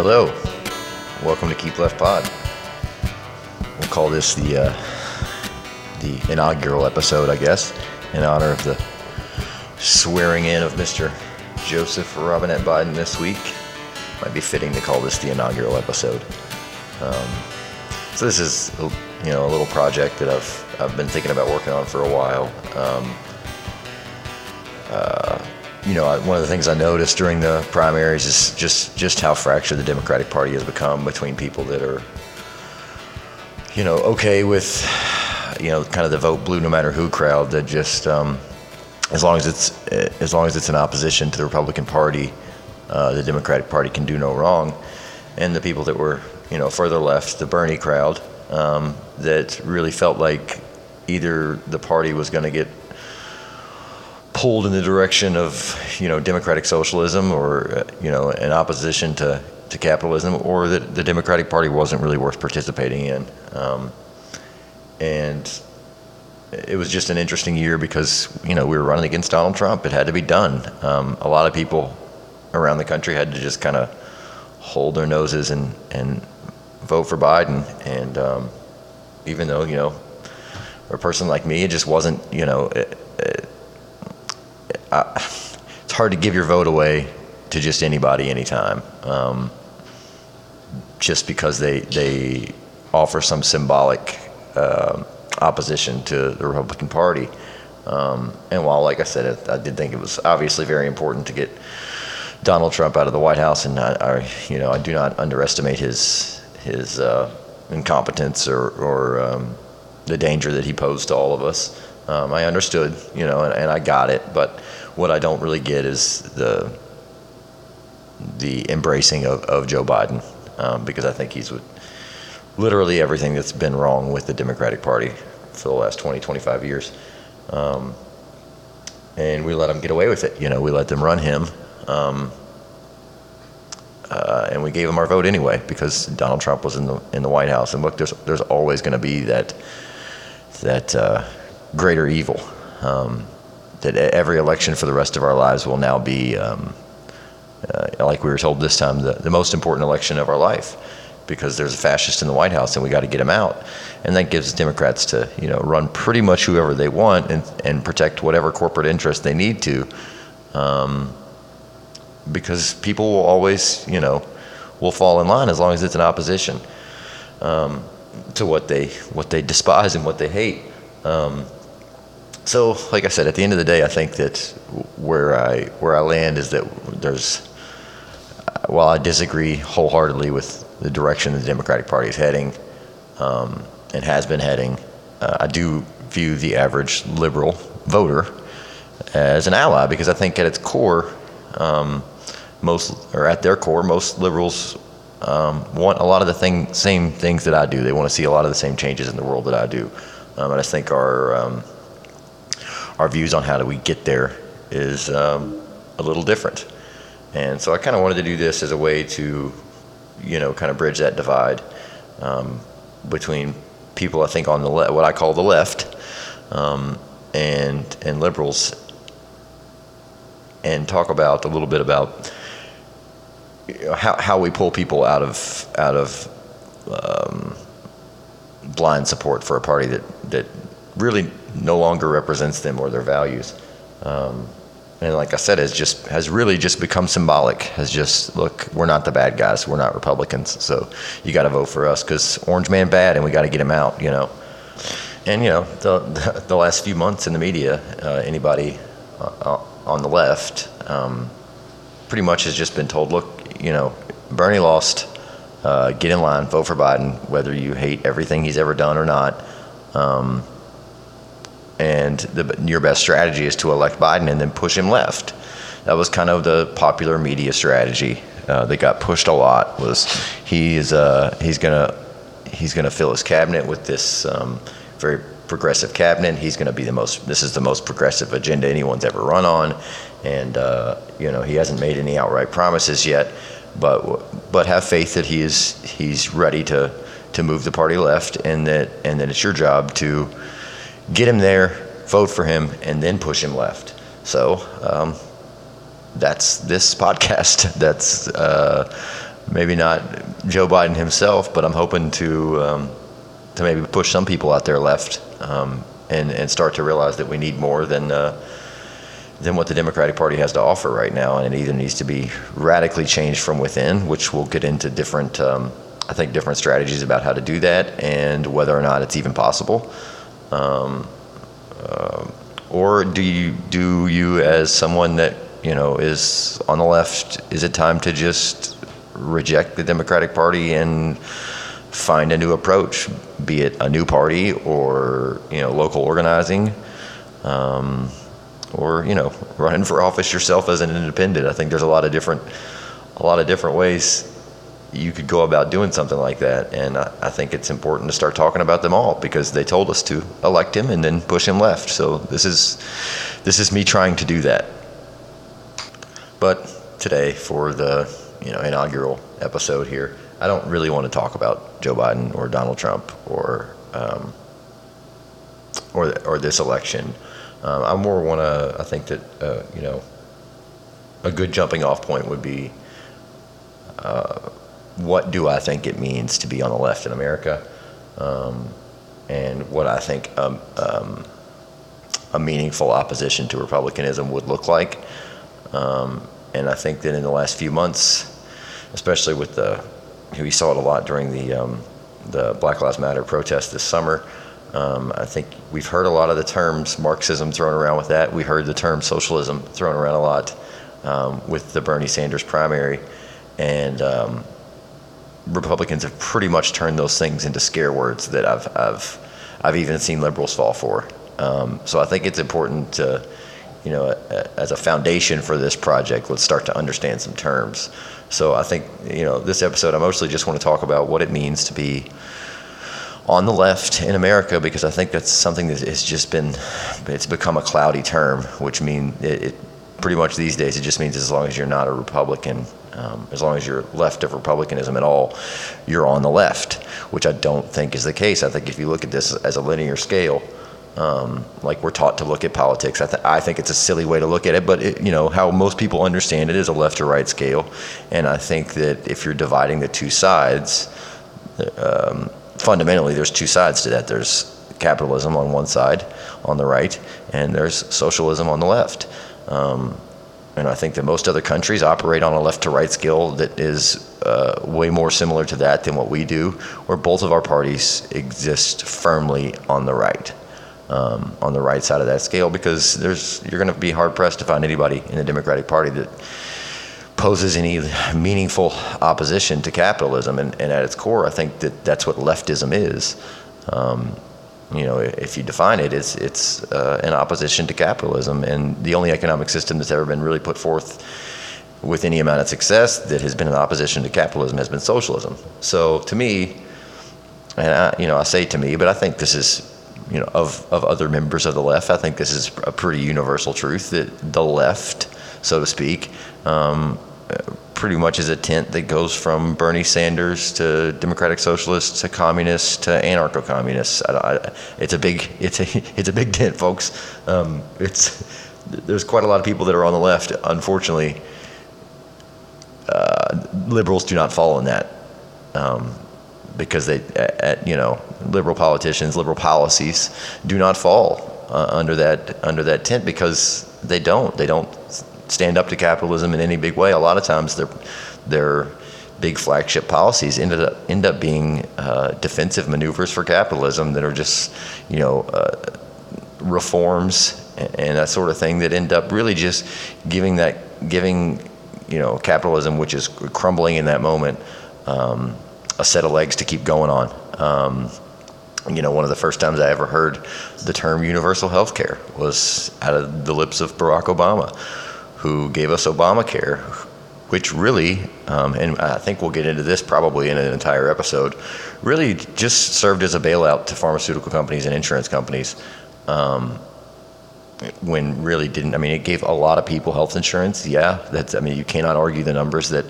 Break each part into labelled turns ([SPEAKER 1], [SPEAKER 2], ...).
[SPEAKER 1] Hello, welcome to Keep Left Pod. We'll call this the uh, the inaugural episode, I guess, in honor of the swearing in of Mr. Joseph Robinette Biden this week. Might be fitting to call this the inaugural episode. Um, so this is, you know, a little project that I've I've been thinking about working on for a while. Um, you know, one of the things I noticed during the primaries is just just how fractured the Democratic Party has become between people that are, you know, okay with, you know, kind of the vote blue no matter who crowd that just, um, as long as it's as long as it's in opposition to the Republican Party, uh, the Democratic Party can do no wrong, and the people that were, you know, further left, the Bernie crowd, um, that really felt like either the party was going to get pulled in the direction of you know democratic socialism or uh, you know an opposition to, to capitalism or that the Democratic Party wasn't really worth participating in. Um, and it was just an interesting year because you know we were running against Donald Trump. It had to be done. Um, a lot of people around the country had to just kind of hold their noses and and vote for Biden. And um, even though you know a person like me it just wasn't you know it, it, uh, it's hard to give your vote away to just anybody anytime, um, just because they they offer some symbolic uh, opposition to the Republican Party. Um, and while, like I said, I did think it was obviously very important to get Donald Trump out of the White House, and I, I you know, I do not underestimate his his uh, incompetence or, or um, the danger that he posed to all of us. Um, I understood, you know, and, and, I got it. But what I don't really get is the the embracing of, of Joe Biden, um, because I think he's with literally everything that's been wrong with the Democratic Party for the last 20, 25 years. Um, and we let him get away with it. You know, we let them run him. Um, uh, and we gave him our vote anyway because Donald Trump was in the in the White House. And look, there's there's always going to be that that uh, greater evil. Um, that every election for the rest of our lives will now be, um, uh, like we were told this time, the, the most important election of our life because there's a fascist in the White House and we got to get him out. And that gives Democrats to, you know, run pretty much whoever they want and, and protect whatever corporate interest they need to. Um, because people will always, you know, will fall in line as long as it's an opposition um, to what they what they despise and what they hate. Um, so, like I said, at the end of the day, I think that where I where I land is that there's, while I disagree wholeheartedly with the direction the Democratic Party is heading, um, and has been heading, uh, I do view the average liberal voter as an ally because I think at its core, um, most or at their core, most liberals um, want a lot of the thing, same things that I do. They want to see a lot of the same changes in the world that I do, um, and I think our um, our views on how do we get there is um, a little different. And so I kind of wanted to do this as a way to, you know, kind of bridge that divide um, between people I think on the le- what I call the left um, and and liberals, and talk about a little bit about you know, how how we pull people out of out of um, blind support for a party that that really no longer represents them or their values. Um, and like I said, has just has really just become symbolic. Has just look, we're not the bad guys. We're not Republicans. So you got to vote for us because Orange Man bad, and we got to get him out. You know. And you know the the, the last few months in the media, uh, anybody uh, on the left um, pretty much has just been told, look, you know, Bernie lost. Uh, get in line, vote for Biden, whether you hate everything he's ever done or not. Um, and the, your best strategy is to elect Biden and then push him left. That was kind of the popular media strategy uh, that got pushed a lot. Was he's uh, he's gonna he's gonna fill his cabinet with this um, very progressive cabinet. He's gonna be the most. This is the most progressive agenda anyone's ever run on, and uh, you know he hasn't made any outright promises yet, but but have faith that he is he's ready to to move the party left, and that and that it's your job to get him there, vote for him, and then push him left. So um, that's this podcast. That's uh, maybe not Joe Biden himself, but I'm hoping to um, to maybe push some people out there left um, and and start to realize that we need more than. Uh, than what the Democratic Party has to offer right now, and it either needs to be radically changed from within, which we'll get into different, um, I think, different strategies about how to do that, and whether or not it's even possible. Um, uh, or do you do you as someone that you know is on the left? Is it time to just reject the Democratic Party and find a new approach, be it a new party or you know local organizing? Um, or you know running for office yourself as an independent. I think there's a lot of different a lot of different ways you could go about doing something like that, and I, I, think it's important to start talking about them all because they told us to elect him and then push him left. So this is this is me trying to do that. But today, for the you know inaugural episode here, I don't really want to talk about Joe Biden or Donald Trump or um, or or this election um, I more want to. I think that uh, you know, a good jumping off point would be, uh, what do I think it means to be on the left in America, um, and what I think um, um a meaningful opposition to republicanism would look like. Um, and I think that in the last few months, especially with the, we saw it a lot during the um, the Black Lives Matter protest this summer. Um, I think we've heard a lot of the terms Marxism thrown around with that. We heard the term socialism thrown around a lot um, with the Bernie Sanders primary. And um, Republicans have pretty much turned those things into scare words that I've, I've, I've even seen liberals fall for. Um, so I think it's important to, you know, as a foundation for this project, let's start to understand some terms. So I think, you know, this episode, I mostly just want to talk about what it means to be on the left in America because I think that's something that has just been, it's become a cloudy term, which means it, it, pretty much these days it just means as long as you're not a Republican, um, as long as you're left of Republicanism at all, you're on the left, which I don't think is the case. I think if you look at this as a linear scale, um, like we're taught to look at politics. I, th- I, think it's a silly way to look at it, but it, you know how most people understand it is a left to right scale, and I think that if you're dividing the two sides, um, fundamentally, there's two sides to that. There's capitalism on one side, on the right, and there's socialism on the left. Um, and I think that most other countries operate on a left to right scale that is uh, way more similar to that than what we do, where both of our parties exist firmly on the right. Um, on the right side of that scale, because there's you're going to be hard pressed to find anybody in the Democratic Party that poses any meaningful opposition to capitalism. And, and, at its core, I think that that's what leftism is. Um, you know, if you define it, it's, it's uh, opposition to capitalism. And the only economic system that's ever been really put forth with any amount of success that has been in opposition to capitalism has been socialism. So to me, and I, you know, I say to me, but I think this is, you know, of, of other members of the left, I think this is a pretty universal truth that the left, so to speak, um, pretty much is a tent that goes from Bernie Sanders to Democratic Socialists to communists to anarcho-communists. It's a big it's a it's a big tent, folks. Um, it's there's quite a lot of people that are on the left. Unfortunately, uh, liberals do not fall in that um, because they at, you know liberal politicians, liberal policies do not fall uh, under that under that tent because they don't they don't stand up to capitalism in any big way. A lot of times their their big flagship policies ended up end up being uh, defensive maneuvers for capitalism that are just you know uh, reforms and that sort of thing that end up really just giving that giving you know capitalism which is crumbling in that moment um, a set of legs to keep going on. Um, you know, one of the first times I ever heard the term universal health care was out of the lips of Barack Obama who gave us Obamacare, which really, um, and I think we'll get into this probably in an entire episode, really just served as a bailout to pharmaceutical companies and insurance companies. Um, when really didn't. I mean, it gave a lot of people health insurance. Yeah, that's. I mean, you cannot argue the numbers that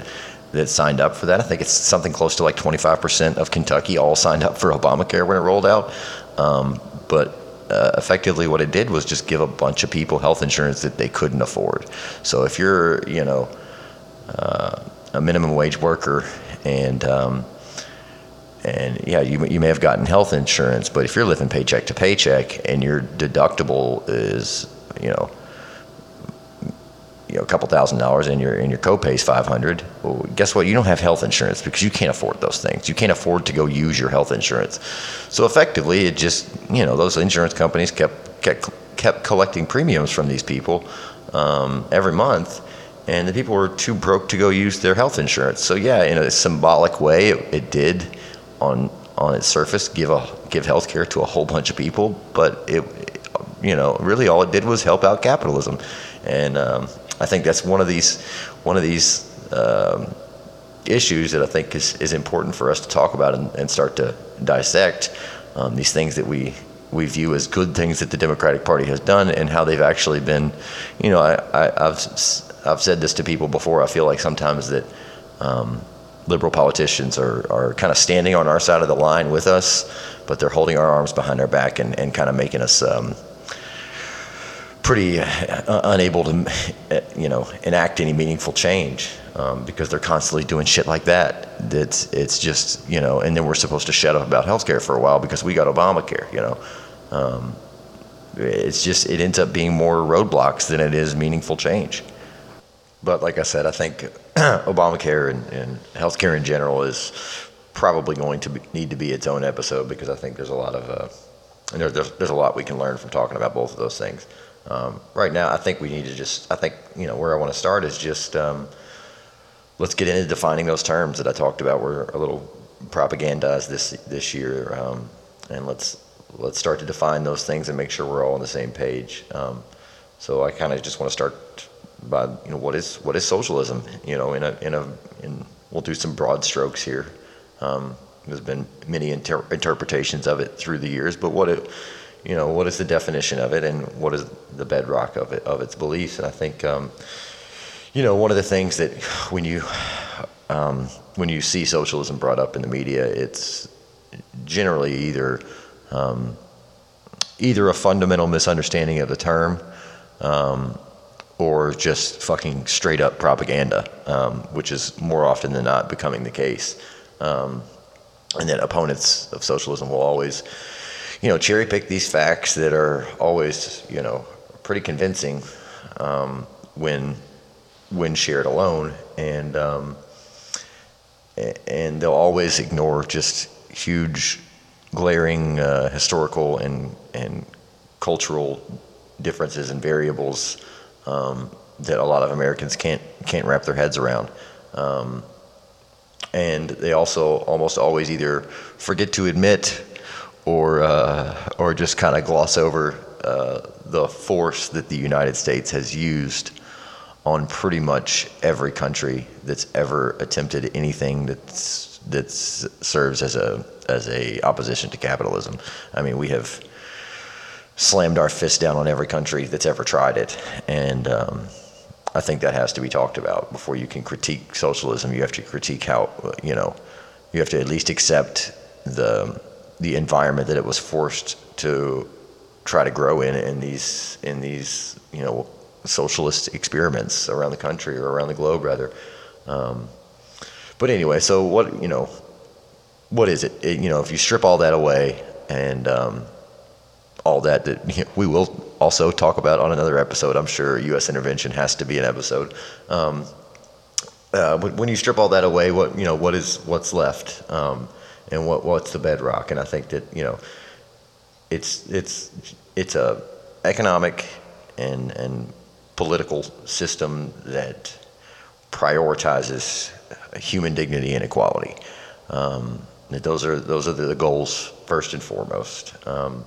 [SPEAKER 1] that signed up for that. I think it's something close to like 25% of Kentucky all signed up for Obamacare when it rolled out. Um, but uh, effectively what it did was just give a bunch of people health insurance that they couldn't afford. So if you're, you know, uh, a minimum wage worker and um, and yeah, you you may have gotten health insurance, but if you're living paycheck to paycheck and your deductible is you know you know a couple thousand dollars and your and your copay is 500 well guess what? You don't have health insurance because you can't afford those things. You can't afford to go use your health insurance. So effectively it just you know those insurance companies kept kept kept collecting premiums from these people um, every month and the people were too broke to go use their health insurance. So yeah in a symbolic way it, it did on on its surface give a give health care to a whole bunch of people but it you know really all it did was help out capitalism. And um, I think that's one of these one of these um, issues that I think is, is important for us to talk about and, and start to dissect um, these things that we we view as good things that the Democratic Party has done and how they've actually been, you know, I, have I've said this to people before. I feel like sometimes that um, liberal politicians are, are kind of standing on our side of the line with us, but they're holding our arms behind our back and, and kind of making us um, pretty uh, unable to, uh, you know, enact any meaningful change um, because they're constantly doing shit like that. That's it's just you know, and then we're supposed to shut up about healthcare for a while because we got Obamacare. You know, um, it's just it ends up being more roadblocks than it is meaningful change. But like I said, I think Obamacare and, and healthcare in general is probably going to be, need to be its own episode because I think there's a lot of uh, and there, there's, there's a lot we can learn from talking about both of those things. Um, right now, I think we need to just, I think, you know, where I want to start is just um, let's get into defining those terms that I talked about were a little propagandized this this year, um, and let's let's start to define those things and make sure we're all on the same page. Um, so I kind of just want to start by, you know, what is what is socialism? You know, in a in a in we'll do some broad strokes here. Um, there's been many inter- interpretations of it through the years, but what it you know, what is the definition of it and what is the bedrock of it, of its beliefs. And I think, um, you know, one of the things that when you, um, when you see socialism brought up in the media, it's generally either, um, either a fundamental misunderstanding of the term, um, or just fucking straight up propaganda, um, which is more often than not becoming the case. Um, and then opponents of socialism will always, you know, cherry pick these facts that are always, you know, pretty convincing um, when when shared alone, and um, and they'll always ignore just huge, glaring uh, historical and and cultural differences and variables um, that a lot of Americans can't can't wrap their heads around. Um, and they also almost always either forget to admit or uh, or just kind of gloss over uh, the force that the United States has used on pretty much every country that's ever attempted anything that's that serves as a as a opposition to capitalism. I mean, we have slammed our fist down on every country that's ever tried it, and um, I think that has to be talked about before you can critique socialism. You have to critique how you know you have to at least accept the the environment that it was forced to try to grow in in these in these you know socialist experiments around the country or around the globe rather. Um, but anyway, so what you know, what is it? it? You know, if you strip all that away and um, all that that you know, we will also talk about on another episode. I'm sure U.S. intervention has to be an episode. Um, uh, when you strip all that away, what you know, what is what's left? Um, and what what's the bedrock. And I think that you know, it's it's it's a economic and and political system that prioritizes human dignity and equality. Um, that those are those are the goals first and foremost. Um,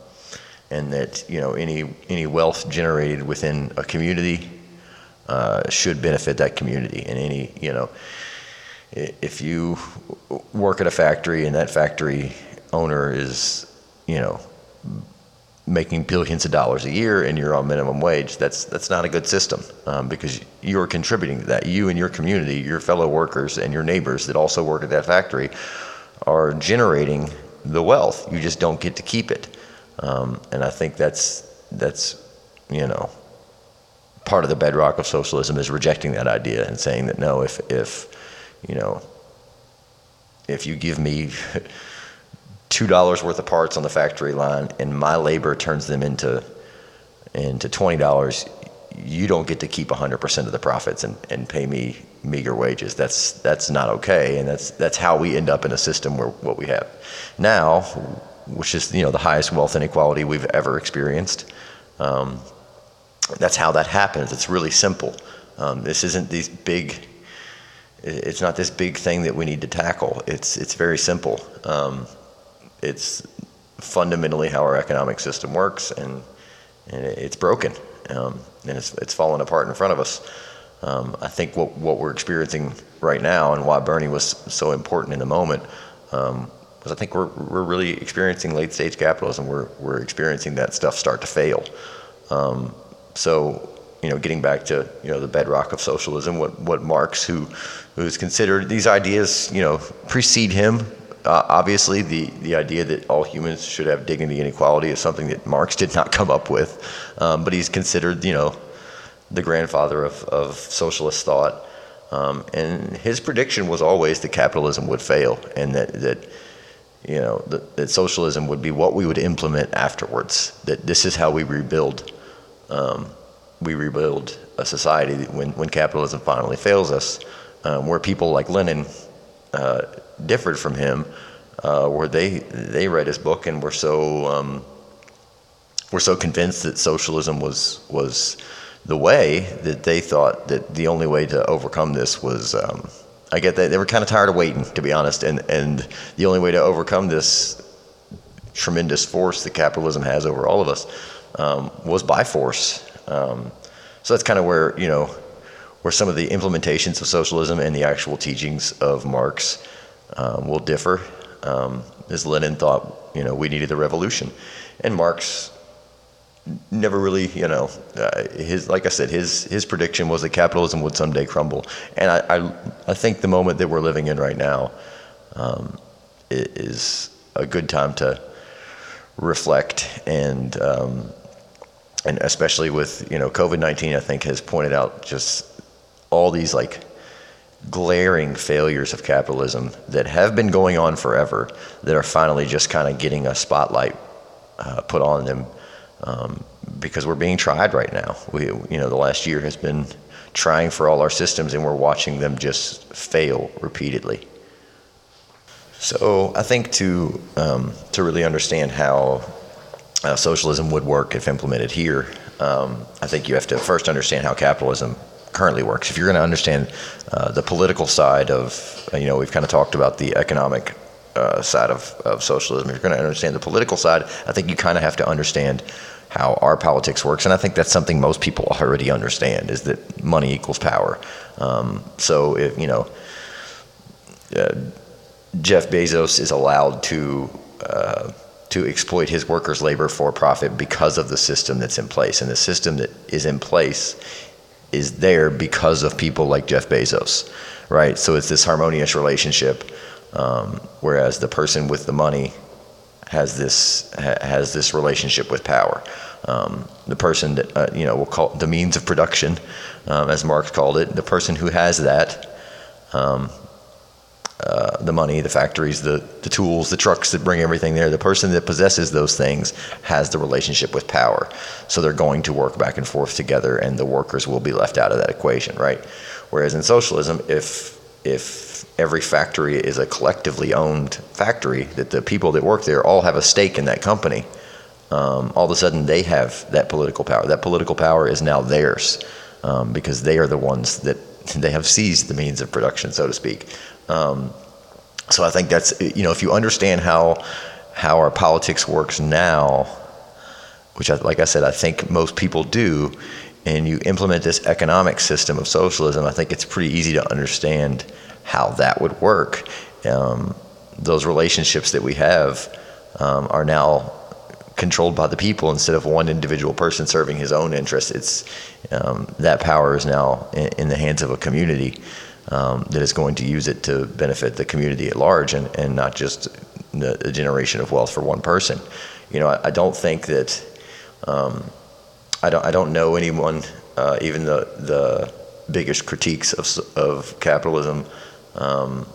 [SPEAKER 1] and that you know any any wealth generated within a community uh, should benefit that community, and any you know if you work at a factory and that factory owner is, you know, making billions of dollars a year and you're on minimum wage, that's that's not a good system um, because you're contributing to that. You and your community, your fellow workers and your neighbors that also work at that factory are generating the wealth. You just don't get to keep it, um, and I think that's that's you know part of the bedrock of socialism is rejecting that idea and saying that no, if if you know, if you give me two dollars worth of parts on the factory line and my labor turns them into into twenty dollars, you don't get to keep 100% of the profits and, and pay me meager wages. That's that's not okay, and that's that's how we end up in a system where what we have now, which is you know the highest wealth inequality we've ever experienced. Um, that's how that happens. It's really simple. Um, this isn't these big. It's not this big thing that we need to tackle. It's it's very simple. Um, it's fundamentally how our economic system works, and and it's broken, um, and it's it's falling apart in front of us. Um, I think what what we're experiencing right now, and why Bernie was so important in the moment, um, was I think we're we're really experiencing late stage capitalism. We're we're experiencing that stuff start to fail. Um, so you know, getting back to you know the bedrock of socialism, what what Marx, who who's considered these ideas, you know, precede him. Uh, obviously, the the idea that all humans should have dignity and equality is something that Marx did not come up with, um, but he's considered you know the grandfather of of socialist thought. Um, and his prediction was always that capitalism would fail, and that that you know that, that socialism would be what we would implement afterwards. That this is how we rebuild um, we rebuild a society when, when capitalism finally fails us, um, where people like Lenin uh, differed from him, uh, where they they read his book and were so um, were so convinced that socialism was was the way that they thought that the only way to overcome this was. Um, I get that they were kind of tired of waiting, to be honest, and and the only way to overcome this tremendous force that capitalism has over all of us um, was by force. Um, so that's kind of where you know where some of the implementations of socialism and the actual teachings of Marx um, will differ. Um, as Lenin thought, you know, we needed a revolution, and Marx never really, you know, uh, his like I said, his his prediction was that capitalism would someday crumble, and I I, I think the moment that we're living in right now um, is a good time to reflect and um, and especially with you know COVID nineteen, I think has pointed out just all these like glaring failures of capitalism that have been going on forever that are finally just kind of getting a spotlight uh, put on them um, because we're being tried right now. We you know the last year has been trying for all our systems and we're watching them just fail repeatedly. So I think to um, to really understand how uh, socialism would work if implemented here, um, I think you have to first understand how capitalism currently works. If you're going to understand uh, the political side of, uh, you know, we've kind of talked about the economic uh, side of, of socialism. If you're going to understand the political side, I think you kind of have to understand how our politics works. And I think that's something most people already understand is that money equals power. Um, so, if, you know, uh, Jeff Bezos is allowed to uh, to exploit his workers' labor for profit because of the system that's in place. And the system that is in place is there because of people like Jeff Bezos, right? So it's this harmonious relationship, um, whereas the person with the money has this ha- has this relationship with power. Um, the person that uh, you know we'll call the means of production, um, as Marx called it, the person who has that um, uh, the money, the factories, the, the tools, the trucks that bring everything there. The person that possesses those things has the relationship with power. So they're going to work back and forth together, and the workers will be left out of that equation, right? Whereas in socialism, if if every factory is a collectively owned factory, that the people that work there all have a stake in that company, um, all of a sudden they have that political power. That political power is now theirs um, because they are the ones that they have seized the means of production, so to speak. Um, so I think that's you know if you understand how how our politics works now, which I, like I said I think most people do, and you implement this economic system of socialism, I think it's pretty easy to understand how that would work. Um, those relationships that we have um, are now controlled by the people instead of one individual person serving his own interests. It's um, that power is now in, in, the hands of a community um, that is going to use it to benefit the community at large and, and not just the, the generation of wealth for one person. You know, I, I don't think that um, I don't I don't know anyone, uh, even the the biggest critiques of of capitalism. Um,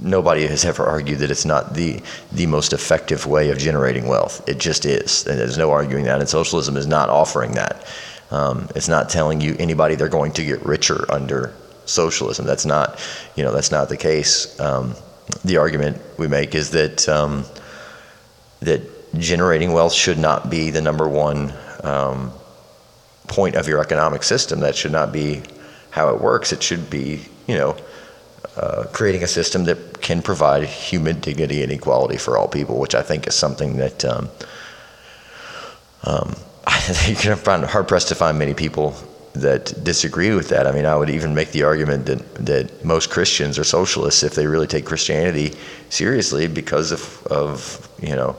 [SPEAKER 1] nobody has ever argued that it's not the the most effective way of generating wealth. It just is, and there's no arguing that. And socialism is not offering that. Um, it's not telling you anybody they're going to get richer under socialism. That's not, you know, that's not the case. Um, the argument we make is that um, that generating wealth should not be the number one um, point of your economic system. That should not be how it works. It should be, you know, uh, creating a system that can provide human dignity and equality for all people, which I think is something that um, um, you're going to find hard pressed to find many people that disagree with that. I mean, I would even make the argument that that most Christians are socialists if they really take Christianity seriously, because of of you know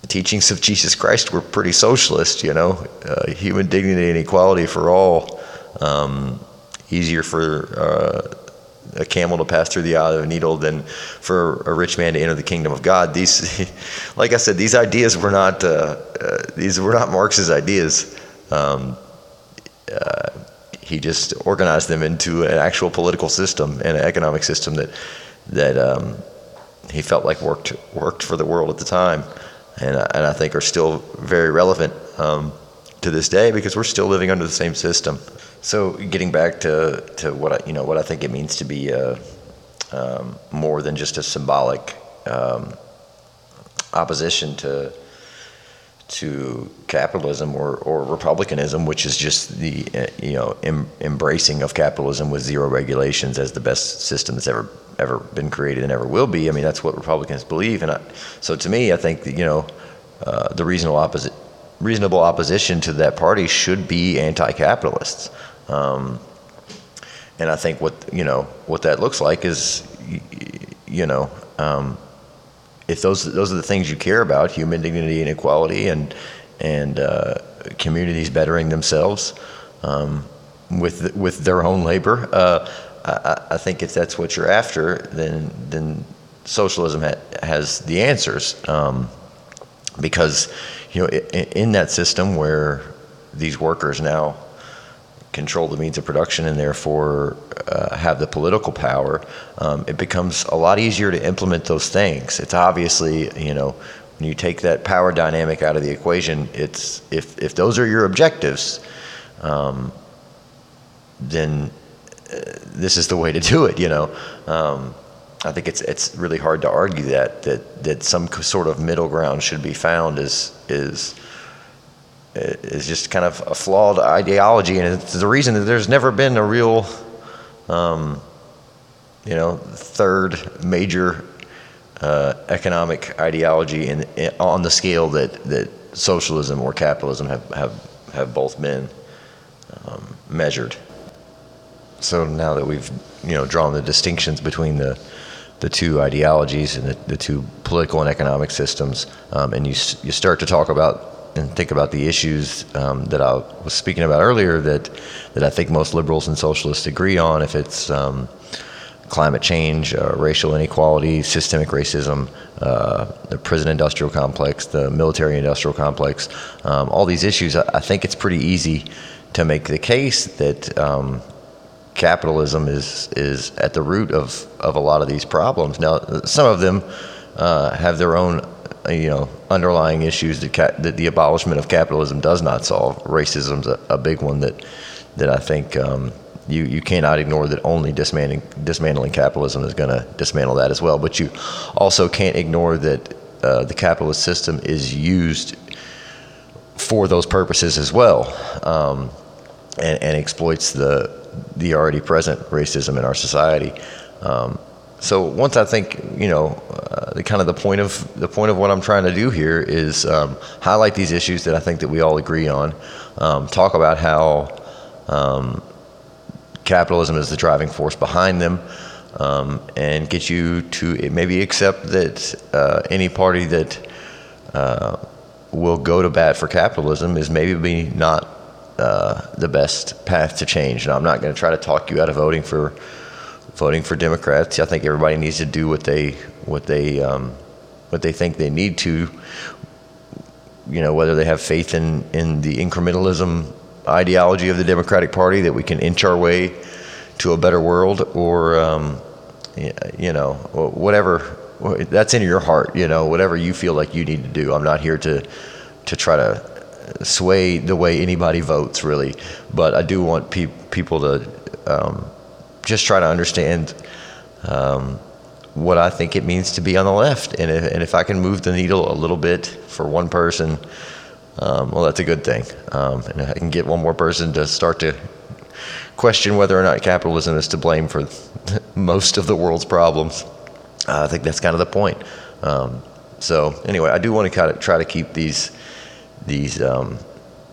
[SPEAKER 1] the teachings of Jesus Christ were pretty socialist. You know, uh, human dignity and equality for all. Um, easier for uh, a camel to pass through the eye of a needle than for a rich man to enter the kingdom of God. These, like I said, these ideas were not uh, uh, these were not Marx's ideas. Um, uh, he just organized them into an actual political system and an economic system that that um, he felt like worked worked for the world at the time, and and I think are still very relevant um, to this day because we're still living under the same system. So getting back to to what I you know what I think it means to be a, um, more than just a symbolic um, opposition to to capitalism or, or republicanism, which is just the uh, you know em, embracing of capitalism with zero regulations as the best system that's ever ever been created and ever will be. I mean, that's what Republicans believe, and I, so to me, I think that, you know uh, the reasonable opposi- reasonable opposition to that party should be anti-capitalists. Um, and I think what you know what that looks like is you know. Um, if those those are the things you care about, human dignity and equality, and and uh, communities bettering themselves um, with with their own labor, uh, I, I, think if that's what you're after, then then socialism ha- has the answers. Um, because you know, in, in that system where these workers now control the means of production and therefore uh, have the political power, um, it becomes a lot easier to implement those things. It's obviously, you know, when you take that power dynamic out of the equation, it's if if those are your objectives, um, then uh, this is the way to do it. You know, um, I think it's it's really hard to argue that that that some sort of middle ground should be found is is is just kind of a flawed ideology, and it's the reason that there's never been a real, um, you know, third major uh, economic ideology in, in, on the scale that, that socialism or capitalism have, have, have both been um, measured. So now that we've you know drawn the distinctions between the the two ideologies and the, the two political and economic systems, um, and you you start to talk about and think about the issues um, that I was speaking about earlier that that I think most liberals and socialists agree on. If it's um, climate change, uh, racial inequality, systemic racism, uh, the prison-industrial complex, the military-industrial complex, um, all these issues, I, I, think it's pretty easy to make the case that um, capitalism is is at the root of of a lot of these problems. Now, some of them uh, have their own you know underlying issues that, ca- that the abolishment of capitalism does not solve. Racism's a, a big one that that I think um, you you cannot ignore that only dismantling dismantling capitalism is going to dismantle that as well. But you also can't ignore that uh, the capitalist system is used for those purposes as well, um, and, and, exploits the the already present racism in our society. Um, so once I think you know uh, the kind of the point of the point of what I'm trying to do here is um, highlight these issues that I think that we all agree on. Um, talk about how um, capitalism is the driving force behind them, um, and get you to maybe accept that uh, any party that uh, will go to bat for capitalism is maybe not uh, the best path to change. And I'm not going to try to talk you out of voting for voting for Democrats. I think everybody needs to do what they what they um, what they think they need to. You know, whether they have faith in in the incrementalism ideology of the Democratic Party that we can inch our way to a better world, or um, you know, whatever that's in your heart, you know, whatever you feel like you need to do. I'm not here to to try to sway the way anybody votes, really, but I do want pe- people to um, just try to understand um, what I think it means to be on the left, and if, and if I can move the needle a little bit for one person, um, well, that's a good thing, um, and I can get one more person to start to question whether or not capitalism is to blame for most of the world's problems. Uh, I think that's kind of the point. Um, so anyway, I do want to kind of try to keep these these um,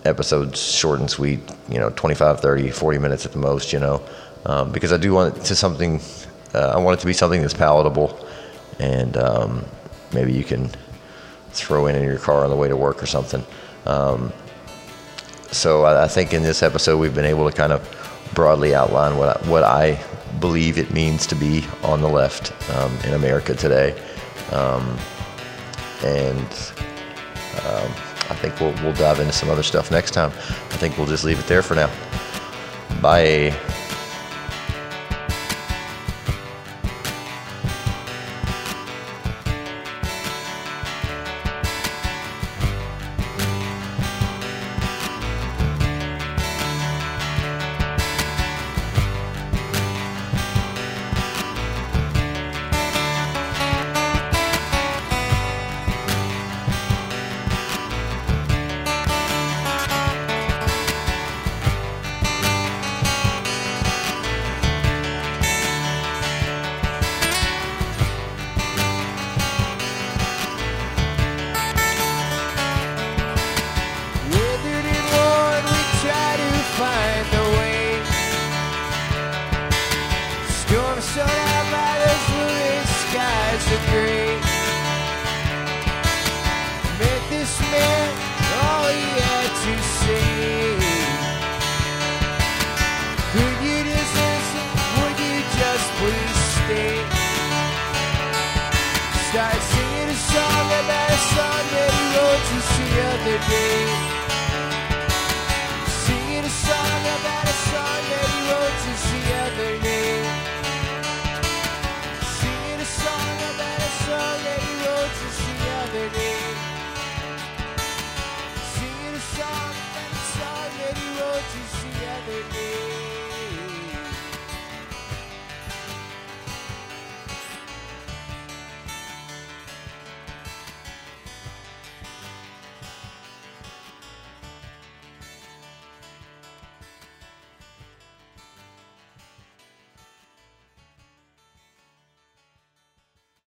[SPEAKER 1] episodes short and sweet. You know, 25, 30, 40 minutes at the most. You know, um, because I do want it to something. Uh, I want it to be something that's palatable, and um, maybe you can throw in in your car on the way to work or something. Um, so I, I think in this episode we've been able to kind of broadly outline what I, what I believe it means to be on the left um, in America today. Um, and um, I think we'll, we'll dive into some other stuff next time. I think we'll just leave it there for now. Bye.